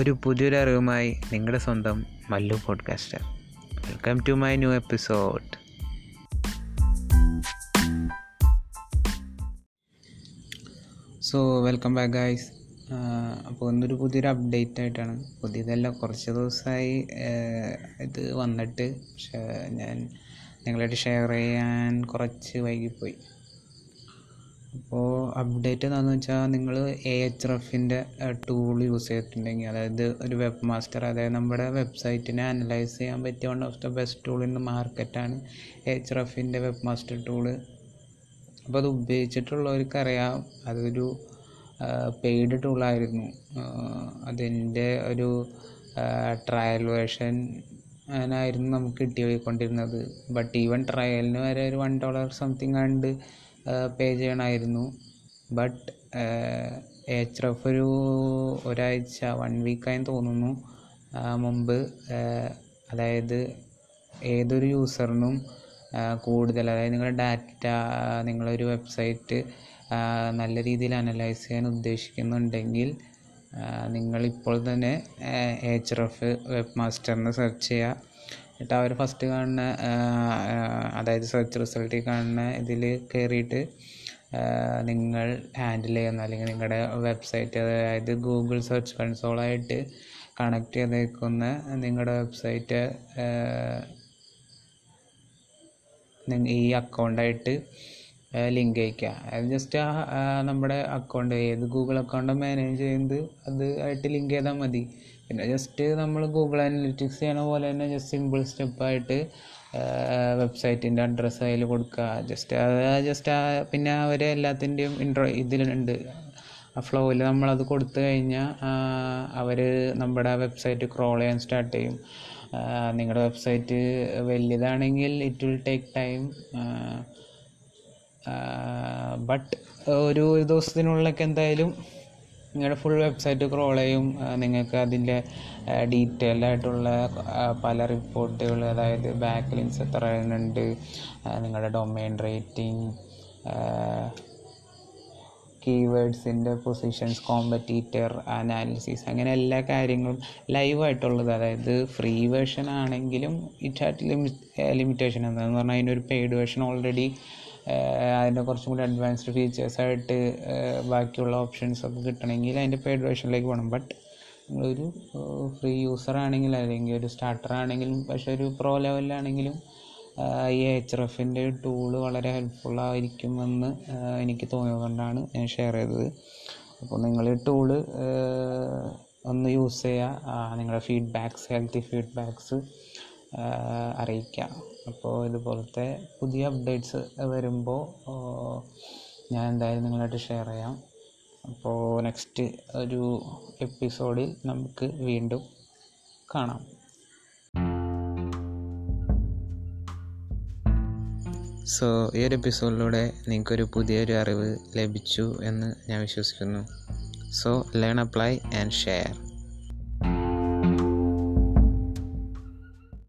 ഒരു പുതിയൊരു അറിവുമായി നിങ്ങളുടെ സ്വന്തം Mallu podcaster welcome to my new episode so welcome back guys അപ്പോൾ ഇന്നൊരു പുതിയൊരു അപ്ഡേറ്റ് ആയിട്ടാണ്. പുതിയതല്ല കുറച്ച് ദിവസമായി ഇത് വന്നിട്ട്. പക്ഷേ ഞാൻ നിങ്ങളായിട്ട് ഷെയർ ചെയ്യാൻ കുറച്ച് വൈകിപ്പോയി. അപ്പോൾ അപ്ഡേറ്റ് എന്താണെന്ന് വെച്ചാൽ നിങ്ങൾ എ എച്ച് റഫിന്റെ ടൂൾ യൂസ് ചെയ്തിട്ടുണ്ടെങ്കിൽ അതായത് ഒരു വെബ് മാസ്റ്റർ അതായത് നമ്മുടെ വെബ്സൈറ്റിനെ അനലൈസ് ചെയ്യാൻ പറ്റിയ one of the best tool in മാർക്കറ്റാണ് എ എച്ച് റഫിന്റെ വെബ് മാസ്റ്റർ ടൂൾ അപ്പോൾ അത് ഉപയോഗിച്ചിട്ടുള്ളവർക്കറിയാം അതൊരു പെയ്ഡ് ടൂളായിരുന്നു അതിന്റെ ഒരു ട്രയൽ വേർഷൻ ആയിരുന്നു നമുക്ക് കിട്ടിക്കൊണ്ടിരുന്നത്. ബട്ട് ഈവൻ ട്രയലിന് വരെ ഒരു വൺ ഡോളർ സംതിങ് ആണ്ട് പേ ചെയ്യണമായിരുന്നു ബട്ട് എച്ച് റഫ് ഒരു ഒരാഴ്ച വൺ വീക്കായെന്ന് തോന്നുന്നു. മുമ്പ് അതായത് ഏതൊരു യൂസറിനും കൂടുതൽ അതായത് നിങ്ങളുടെ ഡാറ്റ നിങ്ങളൊരു വെബ്സൈറ്റ് നല്ല രീതിയിൽ അനലൈസ് ചെയ്യാൻ ഉദ്ദേശിക്കുന്നുണ്ടെങ്കിൽ നിങ്ങളിപ്പോൾ തന്നെ എച്ച് റഫ് വെബ് മാസ്റ്ററിന് സെർച്ച് ചെയ്യുക എന്നിട്ട് അവർ ഫസ്റ്റ് കാണുന്ന അതായത് സെർച്ച് റിസൾട്ടിൽ കാണുന്ന ഇതിൽ കയറിയിട്ട് നിങ്ങൾ ഹാൻഡിൽ ചെയ്യുന്ന അല്ലെങ്കിൽ നിങ്ങളുടെ വെബ്സൈറ്റ് അതായത് ഗൂഗിൾ സെർച്ച് കൺസോളായിട്ട് കണക്ട് ചെയ്തേക്കുന്ന നിങ്ങളുടെ വെബ്സൈറ്റ് ഈ അക്കൗണ്ടായിട്ട് ലിങ്ക് അയക്കുക അത് ജസ്റ്റ് ആ നമ്മുടെ അക്കൗണ്ട് ഏത് ഗൂഗിൾ അക്കൗണ്ട് മാനേജ് ചെയ്യുന്നത് അത് ആയിട്ട് ലിങ്ക് ചെയ്താൽ മതി. പിന്നെ ജസ്റ്റ് നമ്മൾ ഗൂഗിൾ അനലിറ്റിക്സ് ചെയ്യണ പോലെ തന്നെ ജസ്റ്റ് സിമ്പിൾ സ്റ്റെപ്പായിട്ട് വെബ്സൈറ്റിന്റെ അഡ്രസ്സ് അതിൽ കൊടുക്കുക ജസ്റ്റ് അത് ജസ്റ്റ് ആ പിന്നെ അവർ എല്ലാത്തിന്റെയും ഇൻട്രോ ഇതിലുണ്ട്. ആ ഫ്ലോയിൽ നമ്മളത് കൊടുത്തു കഴിഞ്ഞാൽ അവർ നമ്മുടെ വെബ്സൈറ്റ് ക്രോൾ ചെയ്യാൻ സ്റ്റാർട്ട് ചെയ്യും. നിങ്ങളുടെ website വലിയതാണെങ്കിൽ it will take time but ഒരു ഒരു ദിവസത്തിനുള്ളിലൊക്കെ എന്തായാലും നിങ്ങളുടെ ഫുൾ വെബ്സൈറ്റ് ക്രോൾ ചെയ്യും. നിങ്ങൾക്ക് അതിന്റെ ഡീറ്റെയിൽഡ് ആയിട്ടുള്ള പല റിപ്പോർട്ടുകൾ അതായത് ബാക്ക് ലിങ്ക്സ് എത്ര ഉണ്ട് നിങ്ങളുടെ ഡൊമൈൻ റേറ്റിംഗ് കീവേഡ്സിന്റെ പൊസിഷൻസ് കോമ്പറ്റീറ്റർ അനാലിസിസ് അങ്ങനെ എല്ലാ കാര്യങ്ങളും ലൈവായിട്ടുള്ളത് അതായത് ഫ്രീ വേർഷൻ ആണെങ്കിലും ഇറ്റ് ഹാറ്റ് ലിമി ലിമിറ്റേഷൻ എന്താണെന്ന് പറഞ്ഞാൽ അതിനൊരു പെയ്ഡ് വേർഷൻ ഓൾറെഡി അതിന്റെ കുറച്ചും കൂടി അഡ്വാൻസ്ഡ് ഫീച്ചേഴ്സായിട്ട് ബാക്കിയുള്ള ഓപ്ഷൻസ് ഒക്കെ കിട്ടണമെങ്കിൽ അതിന്റെ പെയ്ഡ് വേർഷനിലേക്ക് പോകണം ബട്ട് നിങ്ങളൊരു ഫ്രീ യൂസർ ആണെങ്കിൽ അല്ലെങ്കിൽ ഒരു സ്റ്റാർട്ടർ ആണെങ്കിലും പക്ഷേ ഒരു പ്രോ ലെവലിലാണെങ്കിലും ഈ എച്ച് എഫിന്റെ ടൂൾ വളരെ ഹെൽപ്ഫുള്ളായിരിക്കുമെന്ന് എനിക്ക് തോന്നിയതുകൊണ്ടാണ് ഞാൻ ഷെയർ ചെയ്തത്. അപ്പോൾ നിങ്ങൾ ഈ ടൂൾ ഒന്ന് യൂസ് ചെയ്യുക. നിങ്ങളുടെ ഫീഡ്ബാക്ക്സ് ഹെൽത്തി ഫീഡ്ബാക്ക്സ് അറിയിക്കാം. അപ്പോൾ ഇതുപോലത്തെ പുതിയ അപ്ഡേറ്റ്സ് വരുമ്പോൾ ഞാൻ എന്തായാലും നിങ്ങളായിട്ട് ഷെയർ ചെയ്യാം. അപ്പോൾ നെക്സ്റ്റ് ഒരു എപ്പിസോഡിൽ നമുക്ക് വീണ്ടും കാണാം. സോ ഈ ഒരു എപ്പിസോഡിലൂടെ നിങ്ങൾക്കൊരു പുതിയൊരു അറിവ് ലഭിച്ചു എന്ന് ഞാൻ വിശ്വസിക്കുന്നു. So learn apply and share